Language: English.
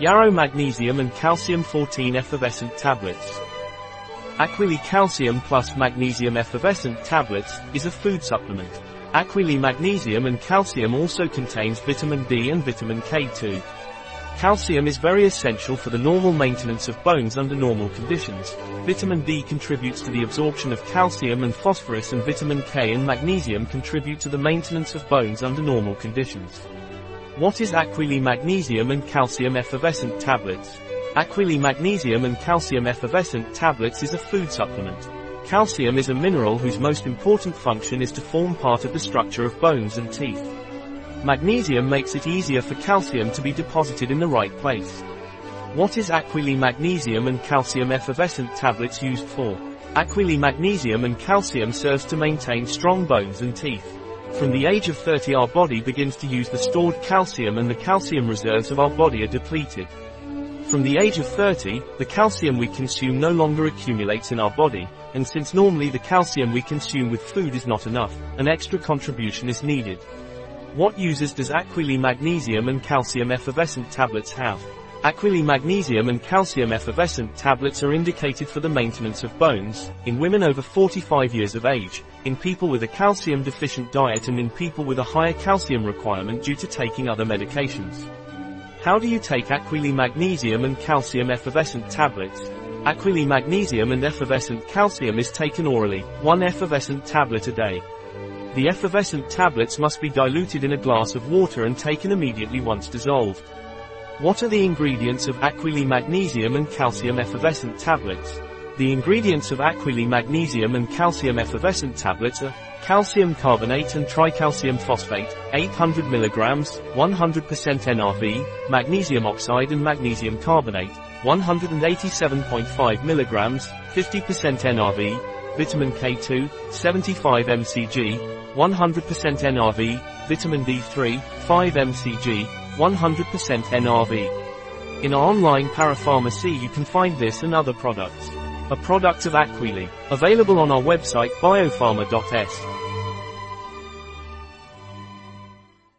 Yarrow Magnesium and Calcium 14 Effervescent Tablets. Aquilea Calcium plus Magnesium Effervescent Tablets is a food supplement. Aquilea Magnesium and Calcium also contains vitamin D and vitamin K2. Calcium is very essential for the normal maintenance of bones under normal conditions. Vitamin D contributes to the absorption of calcium and phosphorus and vitamin K and magnesium contribute to the maintenance of bones under normal conditions. What is Aquilea Magnesium and Calcium Effervescent Tablets? Aquilea Magnesium and Calcium Effervescent Tablets is a food supplement. Calcium is a mineral whose most important function is to form part of the structure of bones and teeth. Magnesium makes it easier for calcium to be deposited in the right place. What is Aquilea Magnesium and Calcium Effervescent Tablets used for? Aquilea Magnesium and Calcium serves to maintain strong bones and teeth. From the age of 30 our body begins to use the stored calcium and the calcium reserves of our body are depleted. From the age of 30, the calcium we consume no longer accumulates in our body, and since normally the calcium we consume with food is not enough, an extra contribution is needed. What uses does Aquilea Magnesium and Calcium Effervescent Tablets have? Aquilea Magnesium and Calcium Effervescent Tablets are indicated for the maintenance of bones, in women over 45 years of age, in people with a calcium deficient diet and in people with a higher calcium requirement due to taking other medications. How do you take Aquilea Magnesium and Calcium Effervescent Tablets? Aquilea Magnesium and Effervescent Calcium is taken orally, one effervescent tablet a day. The effervescent tablets must be diluted in a glass of water and taken immediately once dissolved. What are the ingredients of Aquilea Magnesium and Calcium Effervescent Tablets? The ingredients of Aquilea Magnesium and Calcium Effervescent Tablets are calcium carbonate and tricalcium phosphate, 800 mg, 100% NRV, magnesium oxide and magnesium carbonate, 187.5 mg, 50% NRV, vitamin K2, 75 mcg, 100% NRV, vitamin D3, 5 mcg, 100% NRV. In our online parapharmacy you can find this and other products. A product of Aquilea. Available on our website biopharma.s.